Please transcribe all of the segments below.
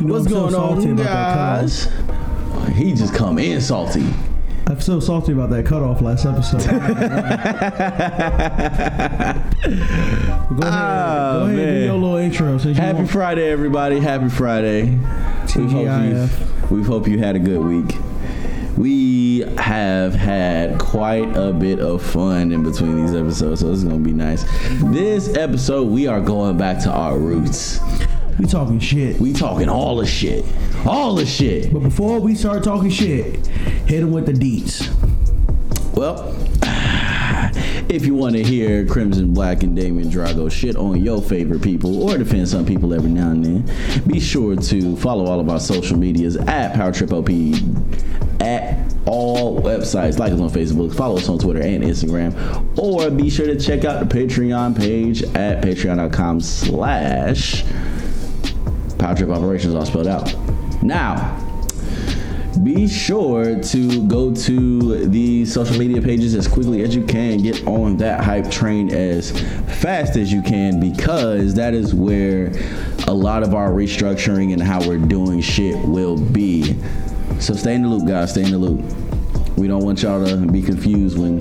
You know What's I'm so going salty on, guys? He just come in salty. I'm so salty about that cutoff last episode. go ahead, Oh, go ahead and do your little intro. Happy want- Friday, everybody. Happy Friday. We hope, you, we hope you had a good week. We have had quite a bit of fun in between these episodes, so this is going to be nice. This episode, we are going back to our roots. We talking shit. We talking all the shit. All the shit. But before we start talking shit, hit them with the deets. Well, if you want to hear Crimson Black and Damien Drago shit on your favorite people or defend some people every now and then, be sure to follow all of our social medias at PowerTripOP at all websites. Like us on Facebook, follow us on Twitter and Instagram, or be sure to check out the Patreon page at patreon.com slash Power Trip Operations, all spelled out. Now, be sure to go to the social media pages as quickly as you can. Get on that hype train as fast as you can because that is where a lot of our restructuring and how we're doing shit will be. So stay in the loop, guys. Stay in the loop. We don't want y'all to be confused when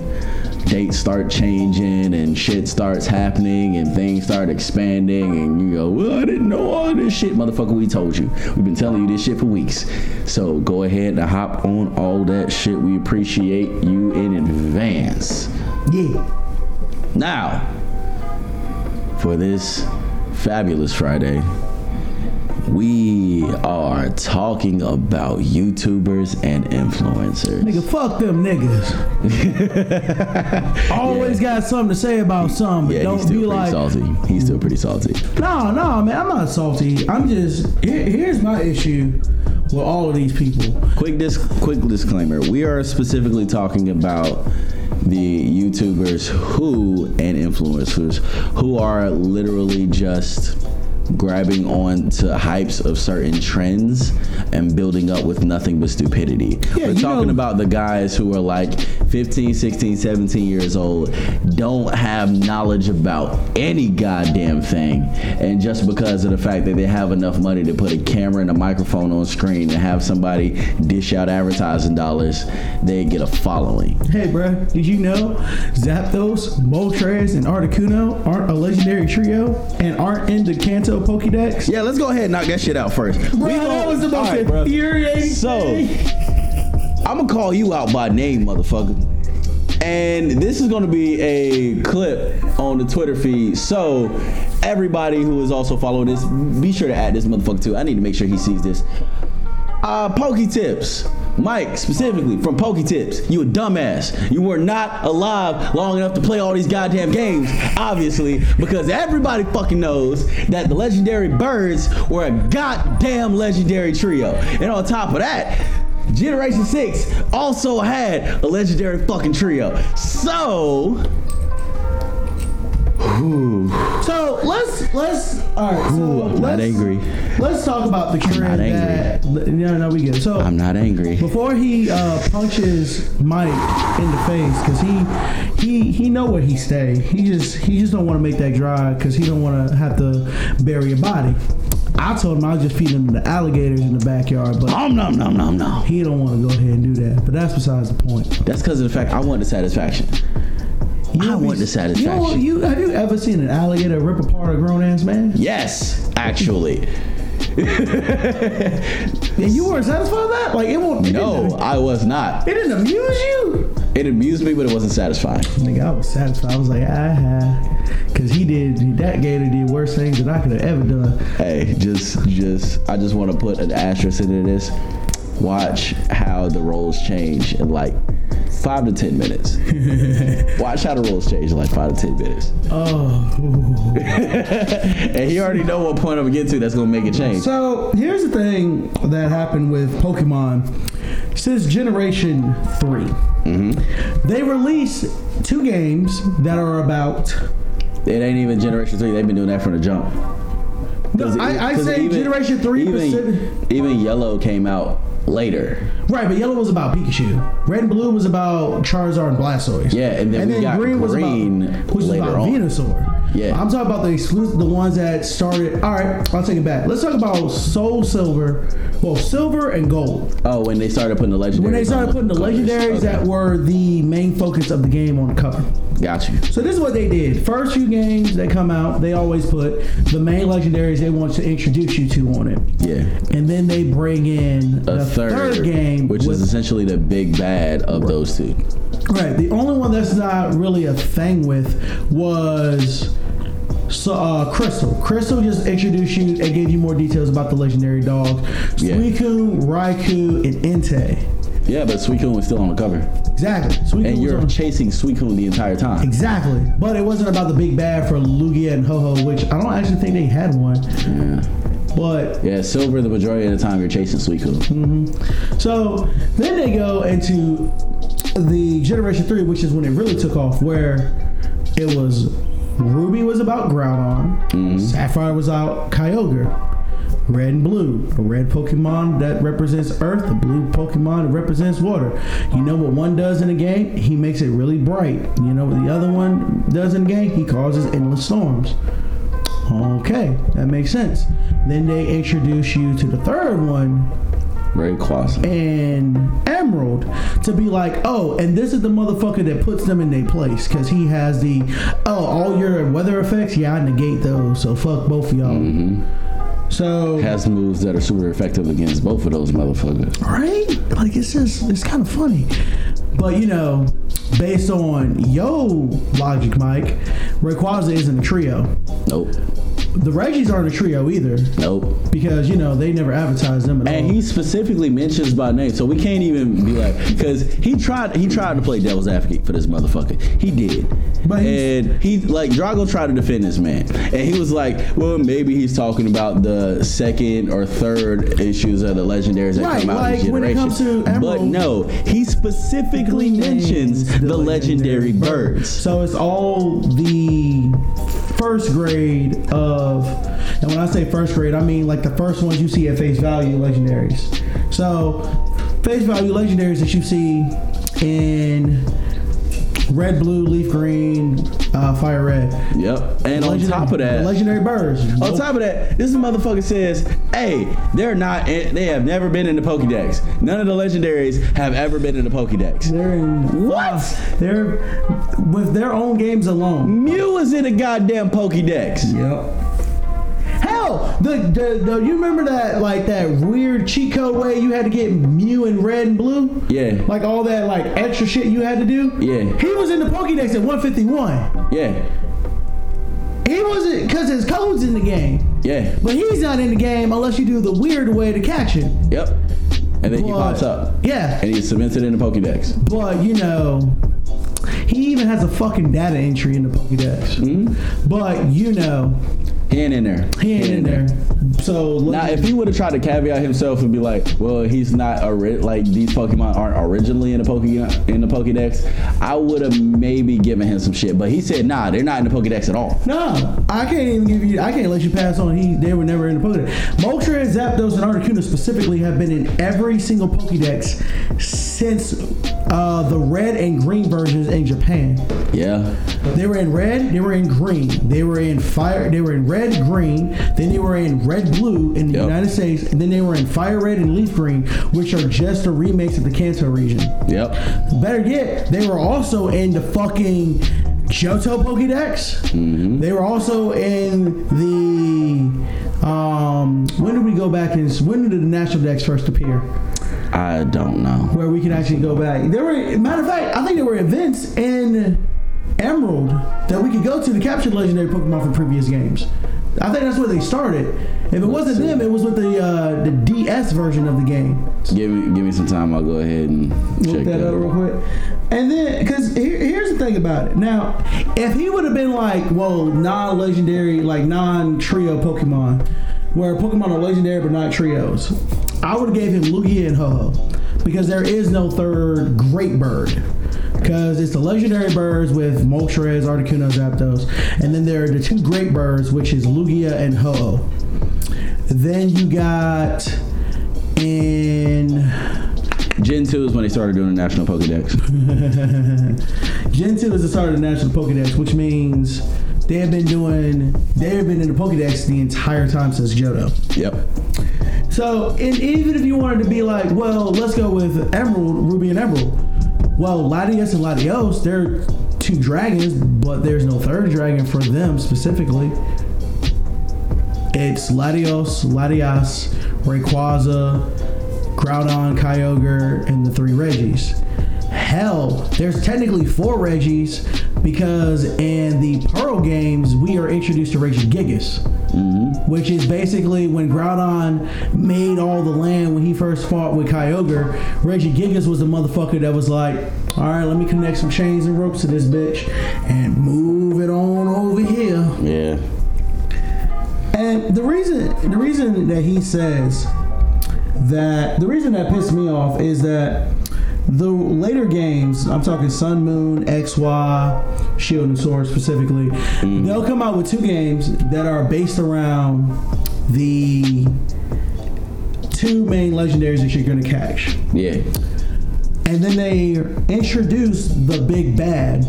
dates start changing and shit starts happening and things start expanding and you go, well, I didn't know all this shit, motherfucker. We told you. We've been telling you this shit for weeks. So go ahead and hop on all that shit. We appreciate you in advance. Yeah. Now, for this fabulous Friday, we are talking about YouTubers and influencers. Nigga, fuck them niggas. Always got something to say about some, but Yeah, don't still be pretty like, salty. He's still pretty salty. no, no, man, I'm not salty. I'm just, here, here's my issue with all of these people. Quick dis- quick disclaimer. We are specifically talking about the YouTubers who and influencers who are literally just grabbing on to hypes of certain trends and building up with nothing but stupidity. Yeah, We're talking know- about the guys who are like 15, 16, 17 years old, don't have knowledge about any goddamn thing. And just because of the fact that they have enough money to put a camera and a microphone on screen and have somebody dish out advertising dollars, they get a following. Hey, bruh, did you know Zapdos, Moltres, and Articuno aren't a legendary trio and aren't in the Kanto Pokédex? Yeah, let's go ahead and knock that shit out first. Bruh, We that was the most right, infuriating So. I'm gonna call you out by name, motherfucker. And this is gonna be a clip on the Twitter feed. So, everybody who is also following this, be sure to add this motherfucker too. I need to make sure he sees this. Uh, Pokey Tips. Mike, specifically from Pokey Tips, you a dumbass. You were not alive long enough to play all these goddamn games, obviously, because everybody fucking knows that the legendary birds were a goddamn legendary trio. And on top of that, Generation 6 also had a legendary fucking trio. So, So let's let's all right. So Ooh, I'm not angry. Let's talk about the trend not that. No, no, we good. So I'm not angry. before he uh, punches Mike in the face, because he he he know where he stay. He just he just don't want to make that drive because he don't want to have to bury a body. I told him I was just feeding him the alligators in the backyard, but Nom nom nom nom nom. he don't want to go ahead and do that. But that's besides the point. That's because of the fact I want the satisfaction. I don't want the satisfaction. You, know, you have you ever seen an alligator rip apart a grown ass man? Yes, actually. And you weren't satisfied with that? Like it won't. It No, I was not. it didn't amuse you. It amused me, but it wasn't satisfying. Nigga, I was satisfied. I was like, ah, because he did that gator did worse things than I could have ever done. Hey, just, just, I just want to put an asterisk into this. Watch how the roles change in like five to ten minutes. Watch how the roles change in like five to ten minutes. Oh. And he already know what point I'm gonna get to that's gonna make it change. So here's the thing that happened with Pokemon. Since Generation 3, mm-hmm. they release two games that are about. It ain't even Generation Three. They've been doing that from the jump. No, it- I, I say even- Generation 3 Even, even Yellow came out later. Right, but yellow was about Pikachu. Red and blue was about Charizard and Blastoise. Yeah, and then we got green was about, was later about on. Venusaur. Yeah. I'm talking about the exclusive, the ones that started. All right, I'll take it back. Let's talk about Soul Silver, well, Silver and Gold. Oh, when they started putting the legendaries. When they started putting the legendaries Okay. that were the main focus of the game on the cover. Got you. So this is what they did. First few games that come out, they always put the main legendaries they want to introduce you to on it. Yeah. And then they bring in A the third, game, which with, is essentially the big bad of those two. right. The only one that's not really a thing with was so, uh, Crystal. Crystal just introduced you and gave you more details about the legendary dogs. Yeah. Suicune, Raikou, and Entei. Yeah, but Suicune was still on the cover, Exactly. Suicune and you're on- chasing Suicune the entire time. Exactly. But it wasn't about the big bad for Lugia and Ho-Oh, which I don't actually think they had one. Yeah. But Yeah, Silver. The majority of the time, you're chasing Suicune. Mm-hmm. So then they go into the Generation 3, which is when it really took off, where it was Ruby was about Groudon, mm-hmm. Sapphire was out Kyogre, Red and Blue, a red Pokemon that represents Earth, a blue Pokemon that represents water. You know what one does in a game? He makes it really bright. You know what the other one does in the game? He causes endless storms. Okay, that makes sense. Then they introduce you to the third one, quasi. and Emerald to be like, oh, and this is the motherfucker that puts them in their place because he has the, oh, all your weather effects, yeah, I negate those, so fuck both of y'all. Mm-hmm. So, Has moves that are super effective against both of those motherfuckers. right? Like it's just, it's kind of funny. But you know, based on yo logic, Mike, Rayquaza isn't a trio. Nope. The Regis aren't a trio either Nope. because you know they never advertised them at And all. he specifically mentions by name, so we can't even be like, because he tried. He tried to play devil's advocate for this motherfucker. He did, But and he like Drago tried to defend this man, and he was like, well, maybe he's talking about the second or third issues of the legendaries that Right, come out like in when it generation. comes to but no, he specifically mentions the, legendary, birds. So it's all the first grade of, and when I say first grade, I mean like the first ones you see at face value legendaries. So face value legendaries that you see in red, blue, leaf green, uh, fire red. Yep, and on top of that, legendary birds. On top of that, this motherfucker says, "Hey, they're not. They have never been in the Pokédex. None of the legendaries have ever been in the Pokédex. They're in What? They're with their own games alone. Mew is in a goddamn Pokédex. Yep. Hell, the, the the you remember that like that weird cheat code way you had to get Mew in red and blue? Yeah, Like all that like extra shit you had to do? Yeah. He was in the Pokédex at 151. yeah, He wasn't because his code's in the game. yeah. But he's not in the game unless you do the weird way to catch him. Yep. And then he pops up, Yeah. and he's cemented in the Pokédex. But you know, he even has a fucking data entry in the Pokédex. Hmm? But you know, He ain't in there. he ain't in there. So Now, if he would have tried to caveat himself and be like, "Well, he's not ori- like these Pokemon aren't originally in the Poké in the Pokédex," I would have maybe given him some shit. But he said, "Nah, they're not in the Pokédex at all." No, I can't even give you. I can't let you pass on. He they were never in the Pokédex. Moltres, Zapdos, and Articuno specifically have been in every single Pokédex since uh, the red and green versions in Japan. Yeah, They were in red. They were in green. They were in fire. They were in red, green. Then they were in red, blue in the Yep. United States, and then they were in fire red and leaf green, which are just the remakes of the Kanto region. yep. Better yet, they were also in the fucking Johto Pokédex. Mm-hmm. They were also in the. Um, when did we go back and when did the National Dex first appear? I don't know. Where we can actually go back. There were, matter of fact, I think there were events in Emerald that we could go to to capture legendary Pokemon from previous games. I think that's where they started. If it wasn't them, it was with the uh, the DS version of the game. Give me give me some time. I'll go ahead and Look check that that. up real quick. And then, because here, here's the thing about it. Now, if he would have been like, well, non legendary, like non trio Pokemon, where Pokemon are legendary but not trios, I would have gave him Lugia and Ho-Oh. Because there is no third great bird. Because it's the legendary birds with Moltres, Articuno, Zapdos. And then there are the two great birds, which is Lugia and Ho-Oh. Then you got in Gen two is when they started doing the national Pokédex. Gen 2 is the start of the National Pokedex, which means they have been doing. They have been in the Pokédex the entire time since Johto. Yep. So, and even if you wanted to be like, well, let's go with Emerald, Ruby and Emerald. Well, Latias and Latios, they're two dragons, but there's no third dragon for them specifically. It's Latios, Latias, Rayquaza, Groudon, Kyogre, and the three Regis. Hell, there's technically four Regis because in the Pearl games, we are introduced to Regigigas mm-hmm. which is basically when Groudon made all the land when he first fought with Kyogre. Regigigas was the motherfucker that was like, all right, let me connect some chains and ropes to this bitch and move it on over here. Yeah. And the reason the reason that he says that the reason that pissed me off is that the later games, I'm talking Sun Moon, XY, Shield and Sword specifically, mm. they'll come out with two games that are based around the two main legendaries that you're gonna catch. Yeah. And then they introduce the big bad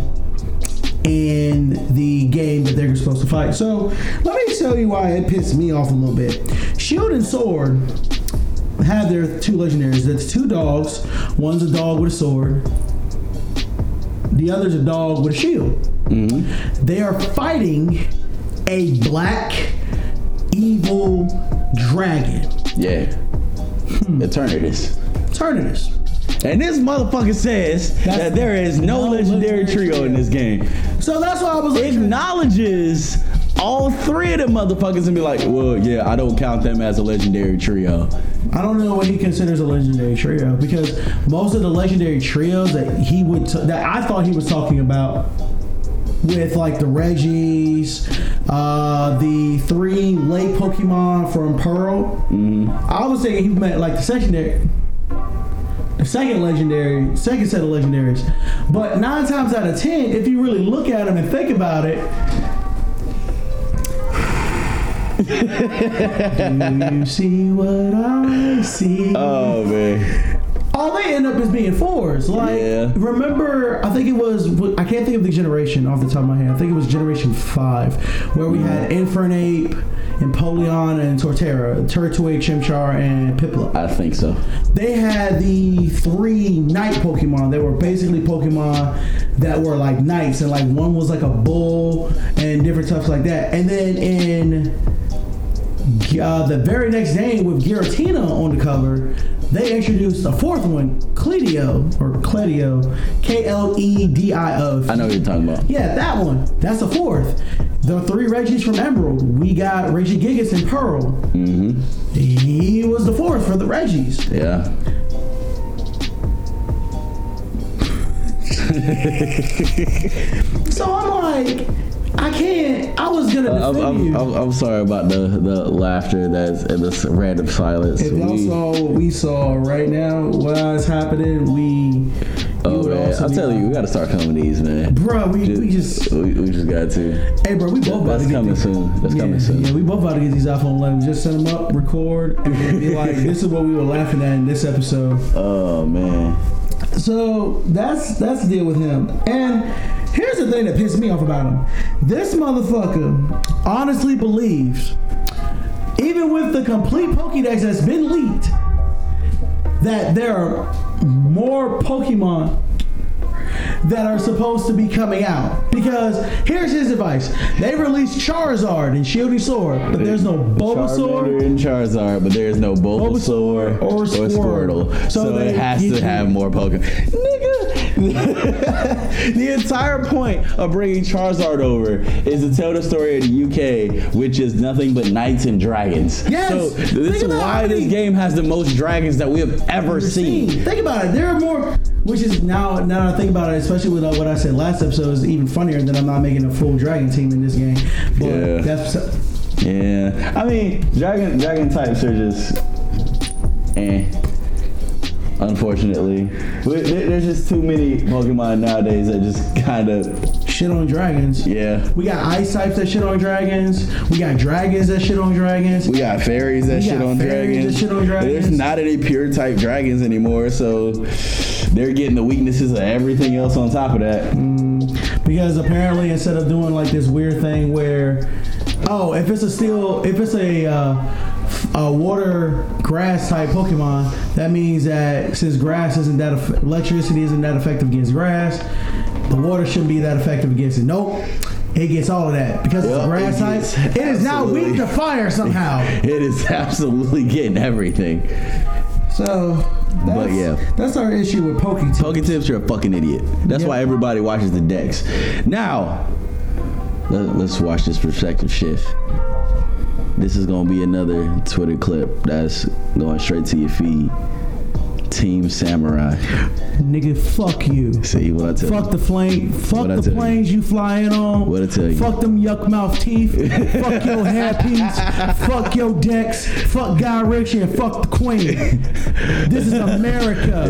in the game that they're supposed to fight. So let me tell you why it pissed me off a little bit. Shield and Sword have their two legendaries. That's two dogs. One's a dog with a sword. The other's a dog with a shield. Mm-hmm. They are fighting a black evil dragon. Yeah. Hmm. Eternatus. Eternatus. And this motherfucker says That's- that there is no, no legendary, legendary trio in this game. So that's why I was like, Acknowledges all three of them motherfuckers and be like, well, yeah, I don't count them as a legendary trio. I don't know what he considers a legendary trio because most of the legendary trios that he would t- that I thought he was talking about with like the Regis, uh, the three late Pokemon from Pearl. I was thinking he meant like the secondary. The second legendary, second set of legendaries, but nine times out of ten, if you really look at them and think about it, do you see what I see? Oh, man. All they end up is being fours. Like, Yeah. remember, I think it was, I can't think of the generation off the top of my head. I think it was generation five, where we had mm-hmm. Infernape, and Empoleon, and Torterra, Turtwig, Chimchar, and Piplup. I think so. They had the three knight Pokemon. They were basically Pokemon that were like knights, and like one was like a bull and different stuff like that. And then in uh, the very next game with Giratina on the cover, they introduced a fourth one, Cledio or Cledio, K L E D I O. I know what you're talking about. Yeah, that one. That's the fourth. The three Regis from Emerald. We got Regigigas and Pearl. Mm-hmm. He was the fourth for the Regis. Yeah. So I'm like, I can't. I was gonna I'm, I'm, you. I'm, I'm sorry about the, the laughter that's and this random silence. if y'all We- saw what we saw right now, what is happening, we. oh man, I'm telling you, we gotta start coming these, man. Bro, we, we just. we, we just got to. Hey, bro, we both about to get coming these- soon. That's yeah, coming soon. Yeah, we both about to get these iPhone 11s. Just send them up, record, and be like, this is what we were laughing at in this episode. Oh man. So that's that's the deal with him. And here's the thing that pissed me off about him. This motherfucker honestly believes, even with the complete Pokédex that's been leaked, that there are more Pokemon that are supposed to be coming out. Because here's his advice. They released Charizard and Shield and Sword, but there's no Bulbasaur. Charmander and Charizard, but there's no Bulbasaur, Bulbasaur or Squirtle. Squirtle. So, So it has to you- have more Pokemon. Nigga, the entire point of bringing Charizard over is to tell the story of the UK, which is nothing but knights and dragons. Yes. So this is why this game has the most dragons that we have ever seen. Think about it. There are more, which is now now I think about it, especially with uh, what I said last episode, is even funnier that I'm not making a full dragon team in this game. But Yeah. that's Yeah, I mean, dragon dragon types are just, eh. Unfortunately, But there's just too many Pokemon nowadays that just kind of, shit on dragons. yeah. We got ice types that shit on dragons. We got dragons that shit on dragons. We got fairies that We shit got on fairies dragons. that shit on dragons. There's not any pure type dragons anymore, so they're getting the weaknesses of everything else on top of that. But because apparently instead of doing like this weird thing where, oh, if it's a steel, if it's a uh, a water grass type Pokemon, that means that since grass isn't that eff- electricity isn't that effective against grass, the water shouldn't be that effective against it. Nope. It gets all of that because it's grass type. It is now weak to fire somehow. It is absolutely getting everything. So, that's, But yeah. that's our issue with Poketips. Poketips, you're a fucking idiot. That's Yep. why everybody watches the decks. Now, let, us watch this perspective shift. This is gonna be another Twitter clip that's going straight to your feed. Team Samurai. Nigga, fuck you. See what I tell Fuck you? Fuck the flame. Fuck the tell you? planes you flying on. What'd I tell you? Fuck them yuck mouth teeth. fuck your hairpiece. fuck your decks. Fuck Guy Ritchie and fuck the Queen. this is America.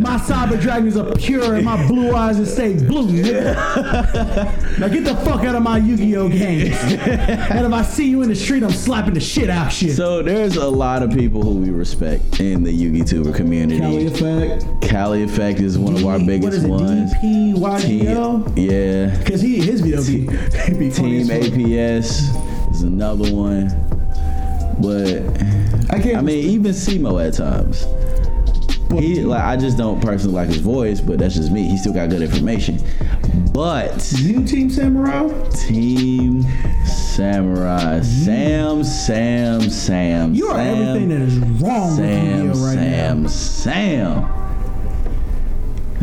my cyber dragons are pure and my blue eyes will stay blue. Nigga. now get the fuck out of my Yu-Gi-Oh games. and if I see you in the street, I'm slapping the shit out you. So there's a lot of people who we respect in the Yugi Tuber community. Cali effect. Cali Effect is one of our D- biggest what is it? ones. Team, yeah. Because he his video be, be Team. APS is another one. But I can't. I mean, even Simo at times. He like I just don't personally like his voice, but that's just me. He still got good information. But you Team Samurai. Team Samurai, mm-hmm. Sam, Sam, Sam, You are Sam, everything that is wrong Sam, with Yu-Gi-Oh right Sam, now. Sam.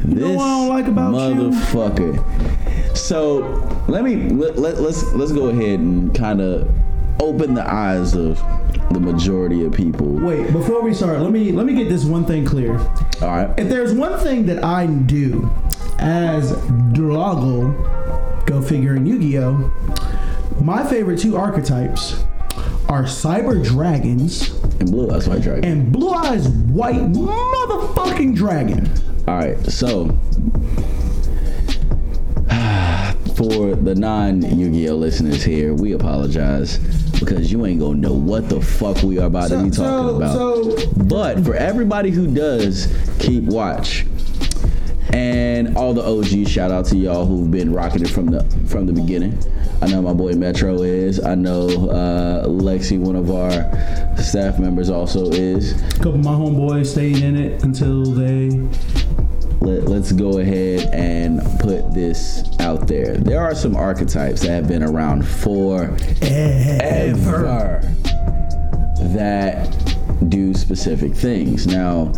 know this what I don't like about you? motherfucker. So let me let, let, let's let's go ahead and kind of open the eyes of the majority of people. Wait, before we start, let me let me get this one thing clear. All right. If there's one thing that I do as Drago, go figure in Yu-Gi-Oh, my favorite two archetypes are Cyber Dragons And blue eyes white dragon. and Blue Eyes White Motherfucking Dragon. All right. So for the non Yu-Gi-Oh listeners here, we apologize because you ain't gonna know what the fuck we are about to be talking about. so But for everybody who does keep watch, and all the OGs, shout out to y'all who've been rocking it from the from the beginning. I know my boy Metro is. I know uh, Lexi, one of our staff members, also is. a couple of my homeboys stayed in it until they Let, let's go ahead and put this out there. There are some archetypes that have been around forever that do specific things. Now,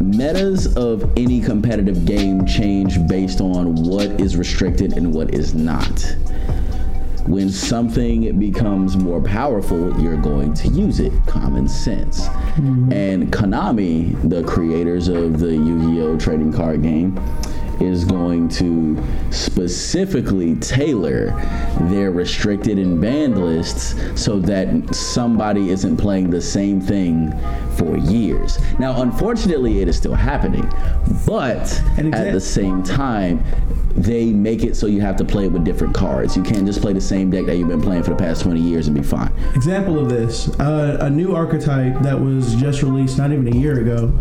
metas of any competitive game change based on what is restricted and what is not. When something becomes more powerful, you're going to use it. Common sense. Mm-hmm. And Konami, the creators of the Yu Gi Oh! trading card game, is going to specifically tailor their restricted and banned lists so that somebody isn't playing the same thing for years. Now, unfortunately, it is still happening, but at the same time, they make it so you have to play it with different cards. You can't just play the same deck that you've been playing for the past 20 years and be fine. Example of this, uh, a new archetype that was just released not even a year ago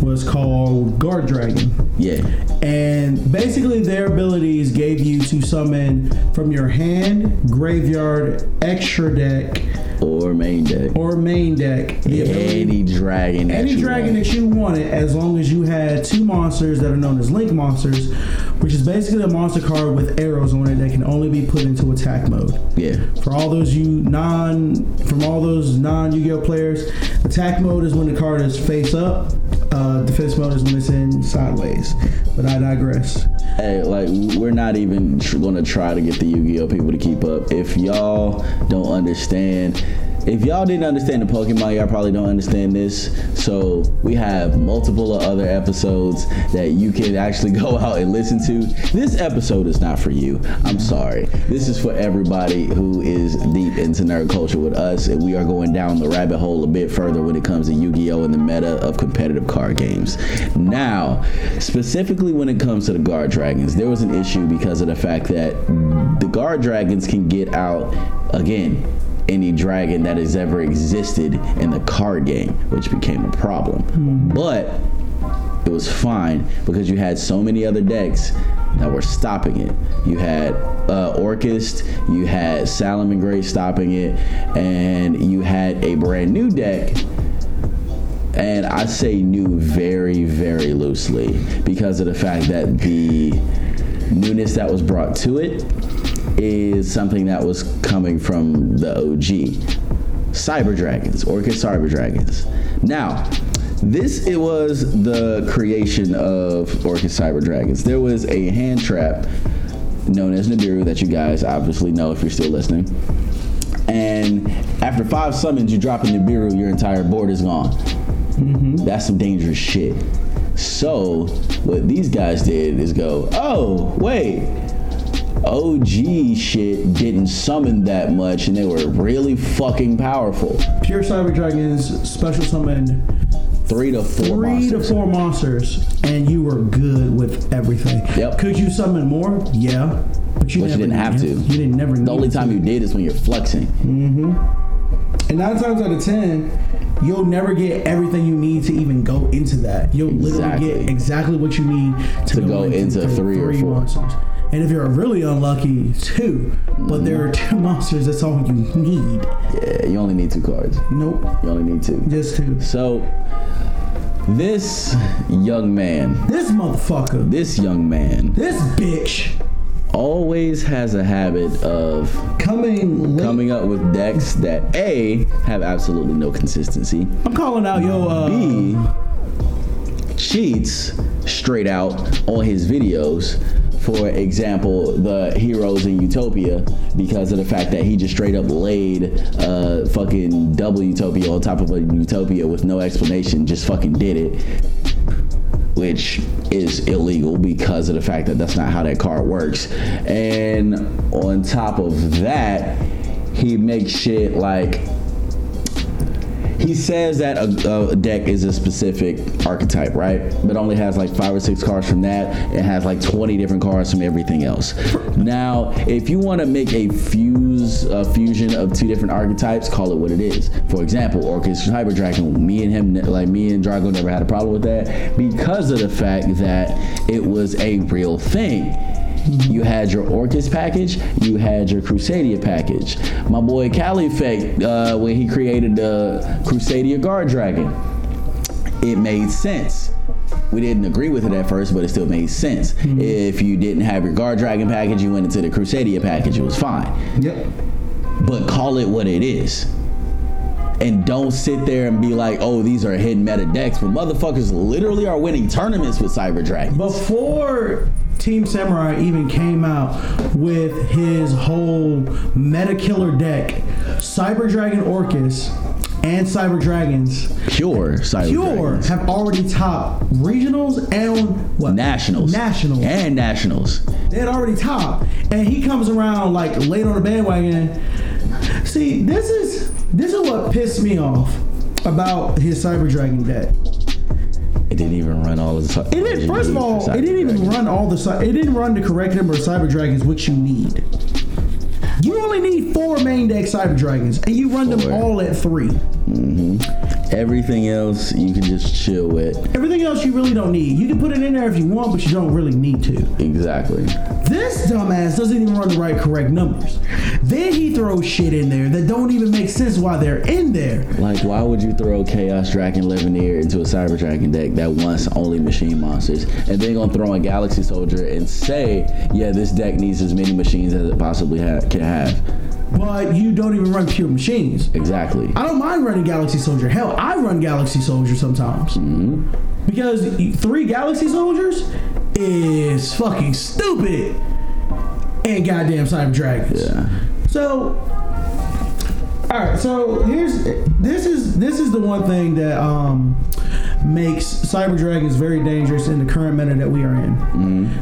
was called Guard Dragon. Yeah. And basically, their abilities gave you to summon from your hand, graveyard, extra deck, Or main deck. or main deck. The ability- Any dragon. that any you dragon want. that you wanted, as long as you had two monsters that are known as Link monsters, which is basically a monster card with arrows on it that can only be put into attack mode. Yeah. For all those you non, from all those non Yu-Gi-Oh players, attack mode is when the card is face up. Uh, defense mode is when it's in sideways. But I digress. Hey, like we're not even tr- gonna try to get the Yu-Gi-Oh people to keep up. If y'all don't understand, if y'all didn't understand the Pokemon, y'all probably don't understand this. So we have multiple other episodes that you can actually go out and listen to. This episode is not for you. I'm sorry. This is for everybody who is deep into nerd culture with us, and we are going down the rabbit hole a bit further when it comes to Yu-Gi-Oh and the meta of competitive card games. Now, specifically when it comes to the guard dragons, there was an issue because of the fact that the guard dragons can get out again any dragon that has ever existed in the card game, which became a problem. But it was fine because you had so many other decks that were stopping it. You had uh, Orcust, you had Salamangreat stopping it, and you had a brand new deck and I say new very, very loosely because of the fact that the newness that was brought to it is something that was coming from the OG. Cyber Dragons, Orchid Cyber Dragons. Now, this it was the creation of Orchid Cyber Dragons. There was a hand trap known as Nibiru that you guys obviously know if you're still listening. And after five summons, you drop a Nibiru, your entire board is gone. Mm-hmm. That's some dangerous shit. So, what these guys did is go, oh, wait, OG shit didn't summon that much and they were really fucking powerful. Pure Cyber Dragons special summoned Three to four three monsters. to four monsters, and you were good with everything. Yep. Could you summon more? Yeah, but you, But you didn't have to. You didn't never. The only time you did is when you're flexing. Mm-hmm. And nine times out of ten, you'll never get everything you need to even go into that. You'll literally get exactly what you need to, To go into the three or four. monsters. And if you're really unlucky, two. But there are two monsters. That's all you need. Yeah, you only need two cards. Nope, You only need two. just two. So, this young man, This motherfucker, this young man, this bitch, always has a habit of coming. Coming up with decks that A, have absolutely no consistency, I'm calling out yo. Uh, B, cheats straight out on his videos. For example, the heroes in Utopia, because of the fact that he just straight up laid uh, fucking double Utopia on top of a Utopia with no explanation, just fucking did it, which is illegal because of the fact that that's not how that card works. And on top of that, he makes shit like he says that a, a deck is a specific archetype, right? But only has like five or six cards from that. It has like 20 different cards from everything else. Now, if you want to make a fuse, a fusion of two different archetypes, call it what it is. For example, Orchid Hyper Dragon, me and him, like me and Drago never had a problem with that because of the fact that it was a real thing. You had your Orcust package, you had your Crusadia package. My boy Califate, uh, when he created the Crusadia Guard Dragon, it made sense. We didn't agree with it at first, but it still made sense. If you didn't have your Guard Dragon package, you went into the Crusadia package, it was fine. Yep. But call it what it is. And don't sit there and be like, oh, these are hidden meta decks. But motherfuckers literally are winning tournaments with Cyber Dragon. Before Team Samurai even came out with his whole Meta Killer deck, Cyber Dragon Orcust and Cyber Dragons Pure Cyber Pure Dragons. have already topped regionals and what? Nationals. Nationals. And nationals. They had already topped. And he comes around like late on the bandwagon. See, this is this is what pissed me off about his Cyber Dragon deck. It didn't even run all of the. It didn't. First of all, it didn't even run all the. It didn't run the correct number of cyber dragons which you need. You only need four main deck cyber dragons, and you run them all at three. Mm-hmm. Everything else you can just chill with. Everything else you really don't need. You can put it in there if you want, but you don't really need to. Exactly. This dumbass doesn't even run the right correct numbers. Then he throws shit in there that don't even make sense why they're in there. Like, why would you throw Chaos Dragon Levianeer into a Cyber Dragon deck that wants only machine monsters, and then gonna throw a Galaxy Soldier and say, yeah, this deck needs as many machines as it possibly ha- can have? But you don't even run pure machines. Exactly. I don't mind running Galaxy Soldier. Hell, I run Galaxy Soldier sometimes. Mm-hmm. Because three Galaxy Soldiers is fucking stupid. And goddamn Cyber Dragons. Yeah. So, all right. So here's this is this is the one thing that um makes Cyber Dragons very dangerous in the current meta that we are in.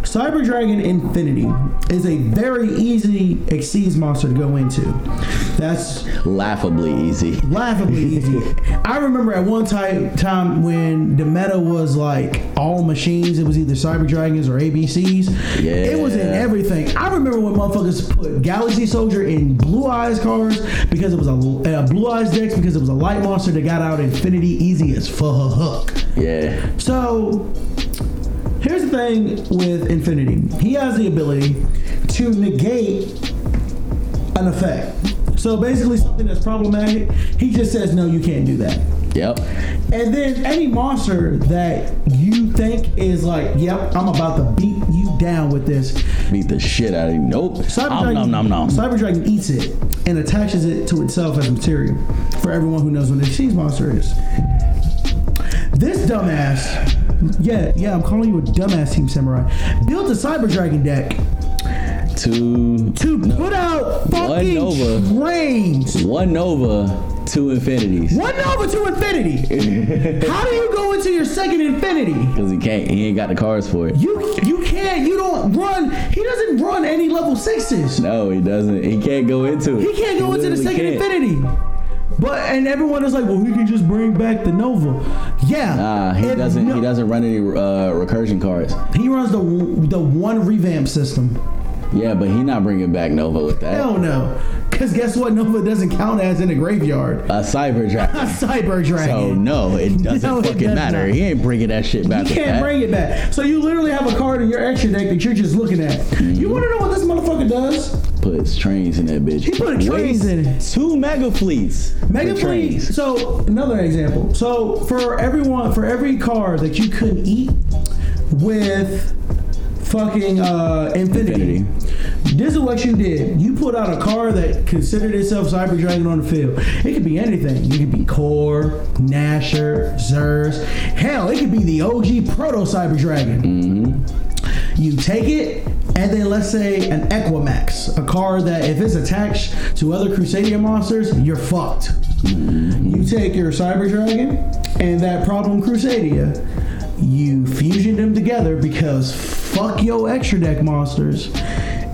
Cyber Dragon Infinity is a very easy Exceeds monster to go into. That's Laughably easy. laughably easy. I remember at one time time when the meta was like all machines. It was either Cyber Dragons or ABCs. Yeah. It was in everything. I remember when motherfuckers put Galaxy Soldier in Blue Eyes cards because it was a uh, Blue Eyes decks because it was a light monster that got out Infinity easy as fuck. Yeah. So here's the thing with Infinity. He has the ability to negate an effect. So basically, something that's problematic, he just says, "No, you can't do that." Yep. And then any monster that you think is like, "Yep, I'm about to beat you down with this," Beat the shit out of you. Nope. Cyber Dragon, nom, nom, nom. Cyber Dragon eats it and attaches it to itself as material. For everyone who knows what a cheese monster is. This dumbass, yeah, yeah, I'm calling you a dumbass, Team Samurai. Built a Cyber Dragon deck Two. to put out fucking Nova. trains. One Nova, two Infinities. One over to Infinity. How do you go into your second Infinity? Because he can't. He ain't got the cards for it. You you can't. You don't run. He doesn't run any level sixes. No, he doesn't. He can't go into it. He can't go into the second can't. Infinity. But and everyone is like, well, he can just bring back the Nova. Yeah. Nah, he doesn't. no- He doesn't run any uh, recursion cards. He runs the the one revamp system. Yeah, but he not bringing back Nova with that. Hell no. Because guess what? Nova doesn't count as in a graveyard. A Cyber dragon. A cyber Dragon. So no, it doesn't No, it fucking does matter. not. He ain't bringing that shit back. with can't bring it back. So you literally have a card in your extra deck that you're just looking at. Mm-hmm. You want to know what this motherfucker does? Puts trains in that bitch. He put trains in it. Two mega fleets. Mega for Fleet. trains. So another example. So for everyone, for every card that you couldn't eat with fucking uh, Infinity, this is what you did. You put out a card that considered itself Cyber Dragon on the field. It could be anything. It could be Core, Nachster, Zers. Hell, it could be the OG Proto Cyber Dragon. You take it, and then let's say an Equimax, a card that if it's attached to other Crusadia monsters, you're fucked. You take your Cyber Dragon and that problem Crusadia, you fusion them together because fuck your extra deck monsters,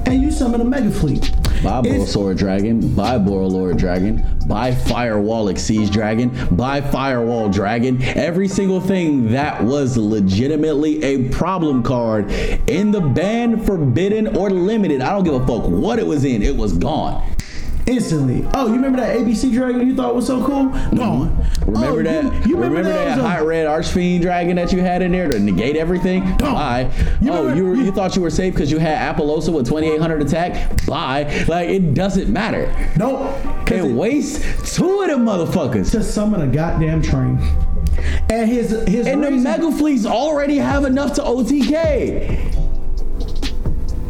and you summon a Mega Fleet. Bye Borrelsword Dragon, bye Borreload Dragon, bye Firewall Exceeds Dragon, bye Firewall Dragon. Every single thing that was legitimately a problem card in the ban, forbidden, or limited. I don't give a fuck what it was in, it was gone. Instantly. Oh, you remember that ABC Dragon you thought was so cool? Mm-hmm. Gone. Remember Oh, that? You, you remember, that, was a- red Archfiend dragon that you had in there to negate everything? Bye. You oh, remember- you were, you- you thought you were safe because you had Apollousa with 2800 attack? Bye. Like it doesn't matter. Nope. And it- waste two of them motherfuckers. to summon a goddamn train. And his his And the mega fleets already have enough to OTK.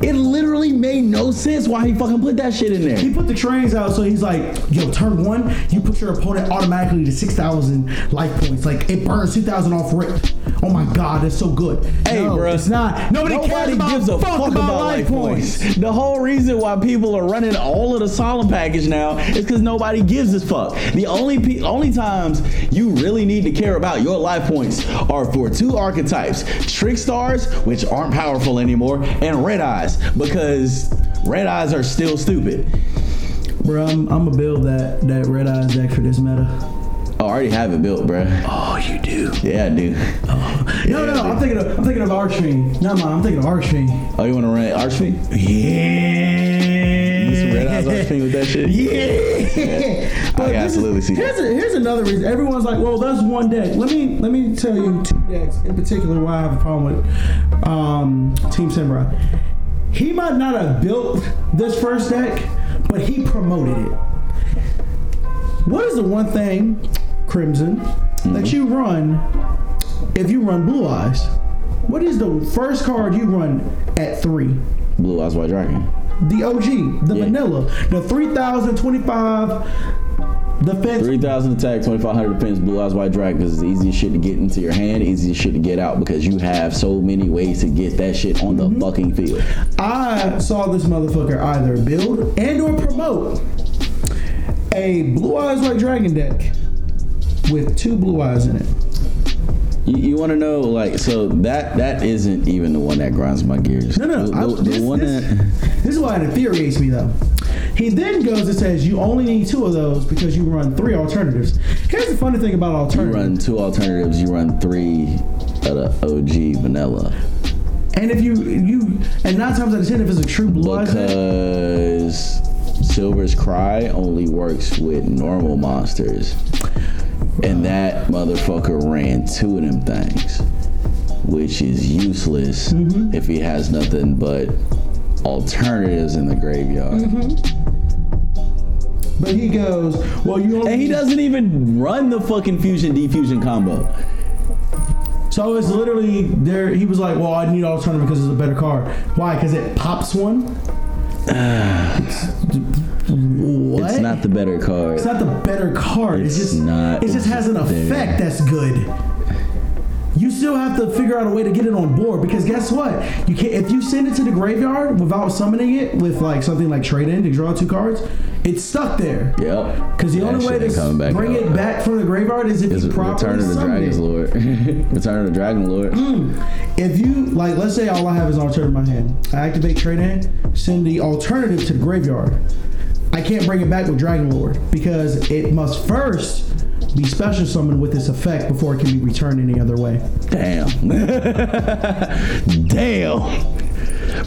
It literally made no sense why he fucking put that shit in there. He put the trains out, so he's like, "Yo, turn one, you put your opponent automatically to six thousand life points. Like it burns two thousand off rip. Oh my god, that's so good. Hey, no, bruh. it's not. Nobody, cares about gives a fuck, fuck about, life points. The whole reason why people are running all of the solemn package now is because nobody gives a fuck. The only pe- only times you really need to care about your life points are for two archetypes: trick stars, which aren't powerful anymore, and red eyes, because red eyes are still stupid. Bro, I'm, I'm gonna build that that red eyes deck for this meta. Oh, I already have it built, bruh. Oh, you do? Yeah, I do. No, no, no. I'm thinking of I'm thinking of Archfiend. Not mine. I'm thinking of Archfiend. Oh, you want to run Archfiend? Yeah. You some red eyes Archfiend with that shit? Yeah. But can this is- absolutely see Here's, a, here's another reason. Everyone's like, well, that's one deck. Let me let me tell you two decks in particular why I have a problem with um, Team Samurai. He might not have built this first deck, but he promoted it. What is the one thing, Crimson, that you run if you run Blue Eyes? What is the first card you run at three? Blue Eyes White Dragon. The OG, the Yeah. vanilla, the 3025 defense. 3,000 attack, 2,500 defense, Blue Eyes White Dragon because it's the easiest shit to get into your hand, easiest shit to get out because you have so many ways to get that shit on the Mm-hmm. fucking field. I saw this motherfucker either build and or promote a blue eyes white dragon deck with two blue eyes in it. You, you want to know, like, so that that isn't even the one that grinds my gears. No, no, the, I- the- the this, one this- that this is why it infuriates me though. He then goes and says you only need two of those because you run three alternatives. Here's the funny thing about alternatives: you run two alternatives, you run three of the OG vanilla And if you you and nine times out of ten, if it's a true blue because Silver's Cry only works with normal monsters, and that motherfucker ran two of them things. which is useless Mm-hmm. if he has nothing but alternatives in the graveyard. Mm-hmm. But he goes, well, you And he doesn't even run the fucking fusion defusion combo. So it's literally there. He was like, "Well, I need alternative because it's a better card. Why? Because it pops one. What? It's not the better card. It's not the better card. It's, It's just not. It just has an there. effect that's good. You still have to figure out a way to get it on board because guess what? You can't if you send it to the graveyard without summoning it with like something like trade in to draw two cards. It's stuck there. Yep. Because the That only way to bring it back from the graveyard is if is you properly Return of the Dragon's it. Lord. Return of the Dragon Lord. Mm. If you like, let's say all I have is an alternative in my hand. I activate trade send the alternative to the graveyard. I can't bring it back with Dragon Lord because it must first be special summoned with this effect before it can be returned any other way. Damn. damn.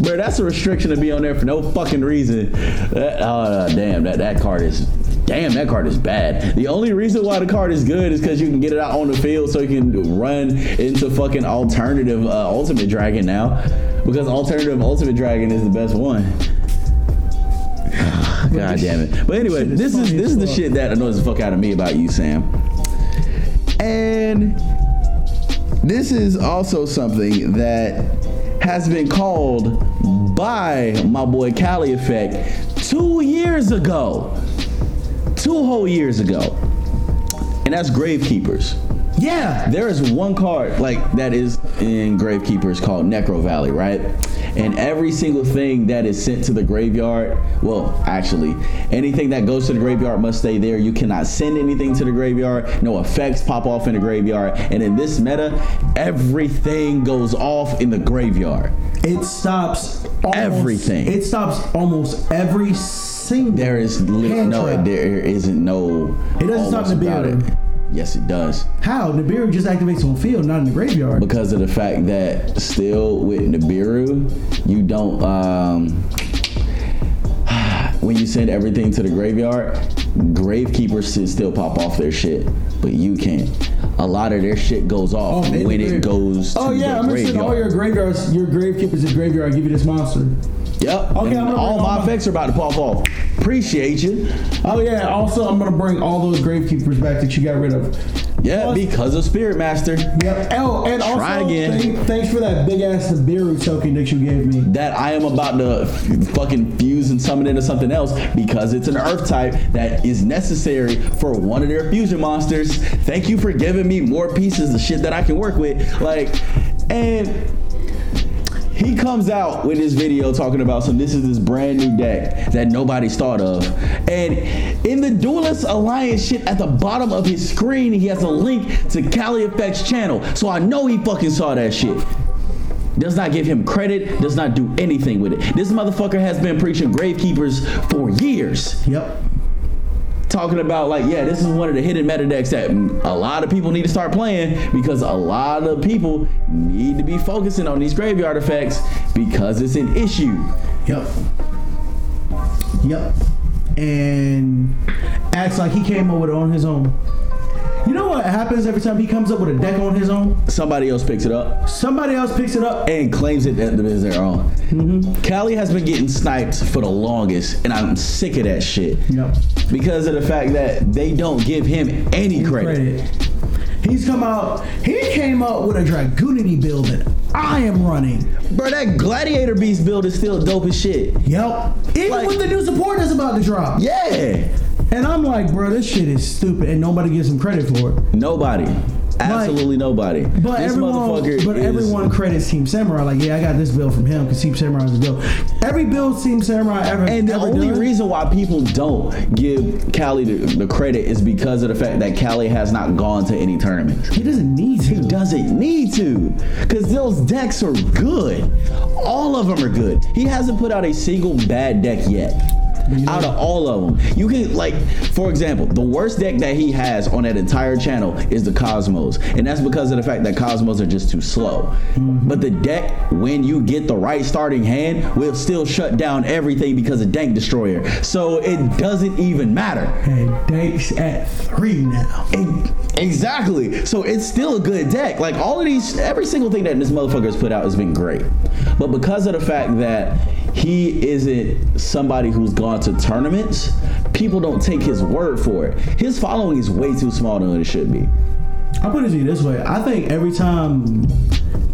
Bro, that's a restriction to be on there for no fucking reason. That, oh, damn, that, that card is. Damn, that card is bad. The only reason why the card is good is because you can get it out on the field so you can run into fucking alternative uh, Ultimate Dragon now. Because alternative Ultimate Dragon is the best one. God damn it. But anyway, this is this is the shit that annoys the fuck out of me about you, Sam. And this is also something that has been called by my boy Cali Effect two years ago. Two whole years ago. And that's Gravekeepers. Yeah. There is one card like that is in Gravekeepers called Necro Valley, right? And every single thing that is sent to the graveyard, well, actually, anything that goes to the graveyard must stay there. You cannot send anything to the graveyard. No effects pop off in the graveyard. And in this meta, everything goes off in the graveyard. It stops almost, Everything. It stops almost every single. There is li- no, trap. there isn't no. It doesn't stop almost about it. Yes, it does. How Nibiru just activates on field, not in the graveyard. because of the fact that still with Nibiru, you don't um when you send everything to the graveyard, gravekeepers still pop off their shit, but you can't. A lot of their shit goes off the when it goes to Oh yeah, I'm gonna send all your graveyards, your gravekeepers in graveyard. I give you this monster. Yep. Okay, I'm all my effects are about to pop off. Appreciate you. Oh yeah. Also, I'm gonna bring all those gravekeepers back that you got rid of. Yeah, Plus- because of Spirit Master. Yep. Oh, and also, Try again. thank- thanks for that big ass Nibiru token that you gave me. that I am about to f- fucking fuse and summon into something else because it's an earth type that is necessary for one of their fusion monsters. Thank you for giving me more pieces of shit that I can work with. Like, and he comes out with this video talking about some this is this brand new deck that nobody's thought of. And in the Duelist Alliance shit at the bottom of his screen, he has a link to Cali Effects channel. So I know he fucking saw that shit does not give him credit, does not do anything with it. This motherfucker has been preaching gravekeepers for years. Yep. Talking about like, yeah, this is one of the hidden meta decks that a lot of people need to start playing because a lot of people need to be focusing on these graveyard effects because it's an issue. Yep. Yep. And acts like he came it on his own. You know what happens every time he comes up with a deck on his own? Somebody else picks it up Somebody else picks it up. and claims it is their own. Mm-hmm. Cali has been getting sniped for the longest, and I'm sick of that shit. Yep. Because of the fact that they don't give him any credit. Credit. He's come out. He came up with a Dragunity build that I am running. Bro, that Gladiator Beast build is still dope as shit. Yep. Even Like- with the new support that's about to drop. Yeah. And I'm like, bro, this shit is stupid, and nobody gives him credit for it. Nobody. Absolutely nobody. But this everyone, motherfucker but is- credits Team Samurai. Like, yeah, I got this build from him because Team Samurai a build. Every build Team Samurai ever And the ever only done, reason why people don't give Cali the, the credit is because of the fact that Cali has not gone to any tournaments. he doesn't need to. He doesn't need to. Because those decks are good. All of them are good. He hasn't put out a single bad deck yet. You know- Out of all of them, you can like, for example, the worst deck that he has on that entire channel is the Cosmos, and that's because of the fact that Cosmos are just too slow. Mm-hmm. But the deck, when you get the right starting hand, will still shut down everything because of Dank Destroyer. So it doesn't even matter. And Dank's at three now. Exactly. So it's still a good deck. Like all of these, every single thing that this motherfucker has put out has been great. But because of the fact that he isn't somebody who's gone to tournaments, people don't take his word for it. His following is way too small than it should be. I'll put it to you this way. I think every time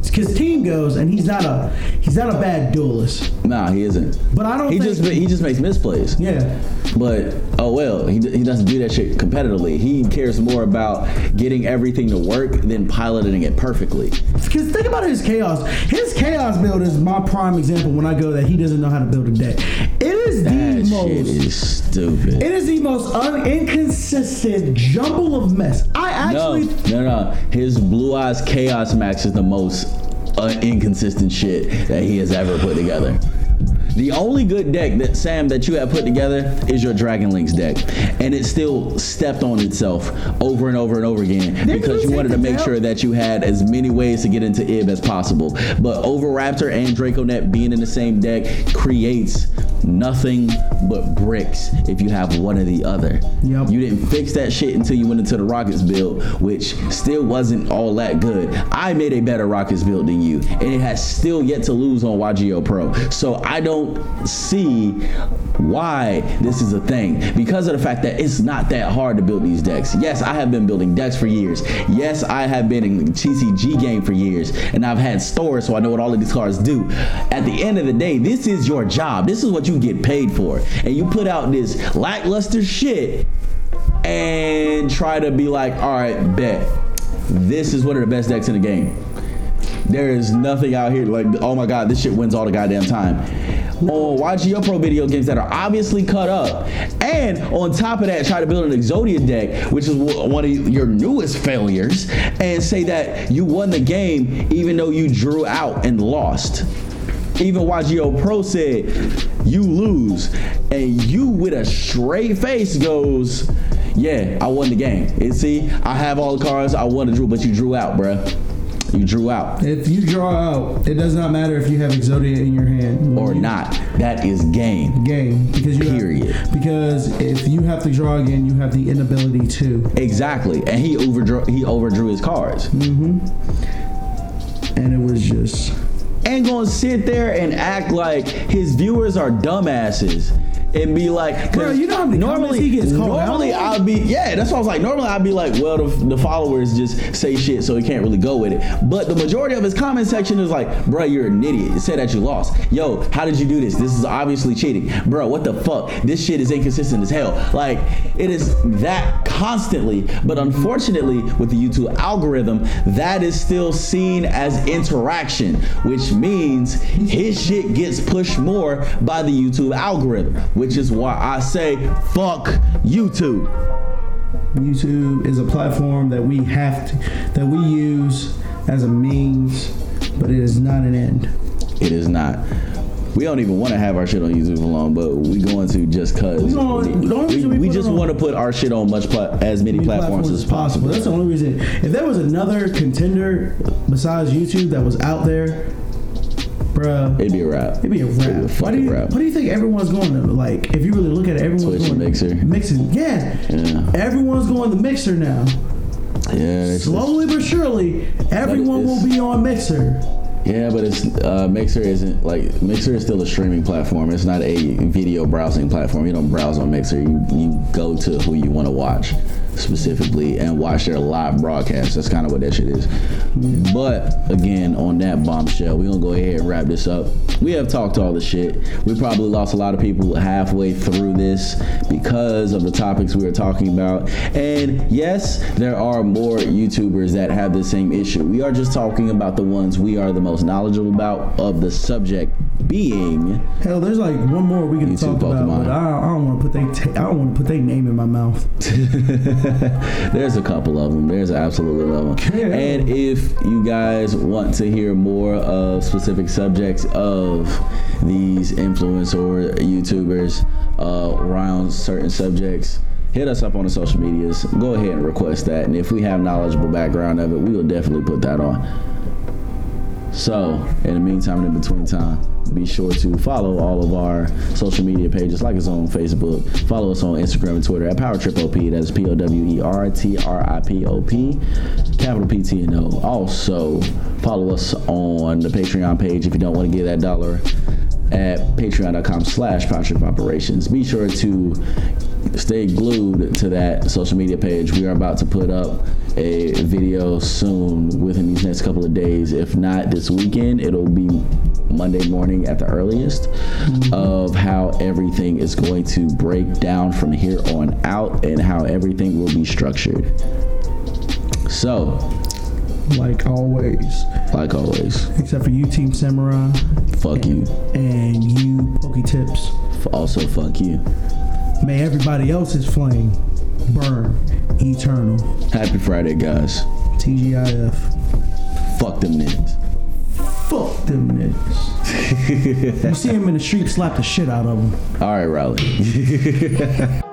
because team goes and he's not a he's not a bad duelist. Nah, he isn't. But I don't He just he just makes misplays. Yeah. But oh well, he, he doesn't do that shit competitively. He cares more about getting everything to work than piloting it perfectly. Because think about his chaos. His chaos build is my prime example when I go that he doesn't know how to build a deck. It is the That most shit is stupid. it is the most un- inconsistent jumble of mess. I actually no, no. no. His Blue Eyes Chaos Max is the most Uh, inconsistent shit that he has ever put together. The only good deck that Sam that you have put together is your Dragon Links deck, and it still stepped on itself over and over and over again because you wanted to make the sure that you had as many ways to get into Ib as possible. But Overraptor and Draconet being in the same deck creates nothing but bricks if you have one or the other. Yep. You didn't fix that shit until you went into the Rokkets build, which still wasn't all that good. I made a better Rokkets build than you, and it has still yet to lose on YGO Pro. So I don't see why this is a thing because of the fact that it's not that hard to build these decks. Yes, I have been building decks for years. Yes, I have been in TCG game for years, and I've had stores, so I know what all of these cards do. At the end of the day, this is your job. This is what you get paid for, and you put out this lackluster shit and try to be like, all right, bet. This is one of the best decks in the game. There is nothing out here like, oh my god, this shit wins all the goddamn time. On YGO Pro video games that are obviously cut up, and on top of that, try to build an Exodia deck, which is one of your newest failures, and say that you won the game even though you drew out and lost. Even YGO Pro said you lose, and you with a straight face goes, "Yeah, I won the game." And see, I have all the cards, I won the drew, but you drew out, bruh. You drew out if you draw out, it does not matter if you have Exodia in your hand or not. That is game. game because you have- Period. because if you have to draw again, you have the inability to. Exactly, and he overdrew he overdrew his cards. Mm-hmm. And it was just ain't gonna sit there and act like his viewers are dumbasses and be like, Bro, you know how many normally he gets called normally on? I'll be yeah, that's what I was like. Normally I'd be like, well, the, the followers just say shit, so he can't really go with it. But the majority of his comment section is like, bro, you're an idiot. It said that you lost. Yo, how did you do this? This is obviously cheating, bro. What the fuck? This shit is inconsistent as hell. Like it is that constantly, but unfortunately with the YouTube algorithm, that is still seen as interaction, which means his shit gets pushed more by the YouTube algorithm, which is why I say fuck YouTube. YouTube is a platform that we have to that we use as a means, but it is not an end. It is not. We don't even want to have our shit on YouTube alone, but we going to just cause We only we, we we just want to put our shit on much pla- as many platforms, as possible. That's the only reason. If there was another contender besides YouTube that was out there, bruh, It'd be a wrap. it'd be a It'd be a wrap. Why do you wrap. Why do you think everyone's going to like? If you really look at it, everyone's Twitch going Mixer. Mixing, yeah. Yeah. Everyone's going to Mixer now. Yeah, Slowly but surely, everyone will be on Mixer. Yeah, but it's uh, Mixer isn't like Mixer is still a streaming platform. It's not a video browsing platform. You don't browse on Mixer. You you go to who you want to watch specifically and watch their live broadcast. That's kind of what that shit is. But again, on that bombshell, we're gonna go ahead and wrap this up. We have talked all the shit. We probably lost a lot of people halfway through this because of the topics we were talking about. And yes, there are more YouTubers that have the same issue. We are just talking about the ones we are the most knowledgeable about of the subject being Hell, there's like one more we can YouTube talk about, but I, I don't want to put they ta- I don't want to put their name in my mouth. There's a couple of them. There's absolutely love them. Yeah. And if you guys want to hear more of specific subjects of these influencer YouTubers uh, around certain subjects, hit us up on the social medias. Go ahead and request that. And if we have knowledgeable background of it, we will definitely put that on. So, in the meantime, and in between time, be sure to follow all of our social media pages, like us on Facebook. Follow us on Instagram and Twitter at Power Trip OP. That's P O W E R T R I P O P, capital P T N O. Also, follow us on the Patreon page if you don't want to give that dollar at patreon.com slash Power Trip Operations. Be sure to stay glued to that social media page. We are about to put up a video soon within these next couple of days. If not this weekend, it'll be Monday morning at the earliest mm-hmm. of how everything is going to break down from here on out and how everything will be structured. So, Like always. like always, Except for you, Team Samurai, fuck you. and you, Pokey Tips. Also, fuck you. May everybody else's flame burn eternal. Happy Friday, guys. TGIF. Fuck them niggas. Fuck them niggas. you see him in the street, slap the shit out of him. All right, Riley.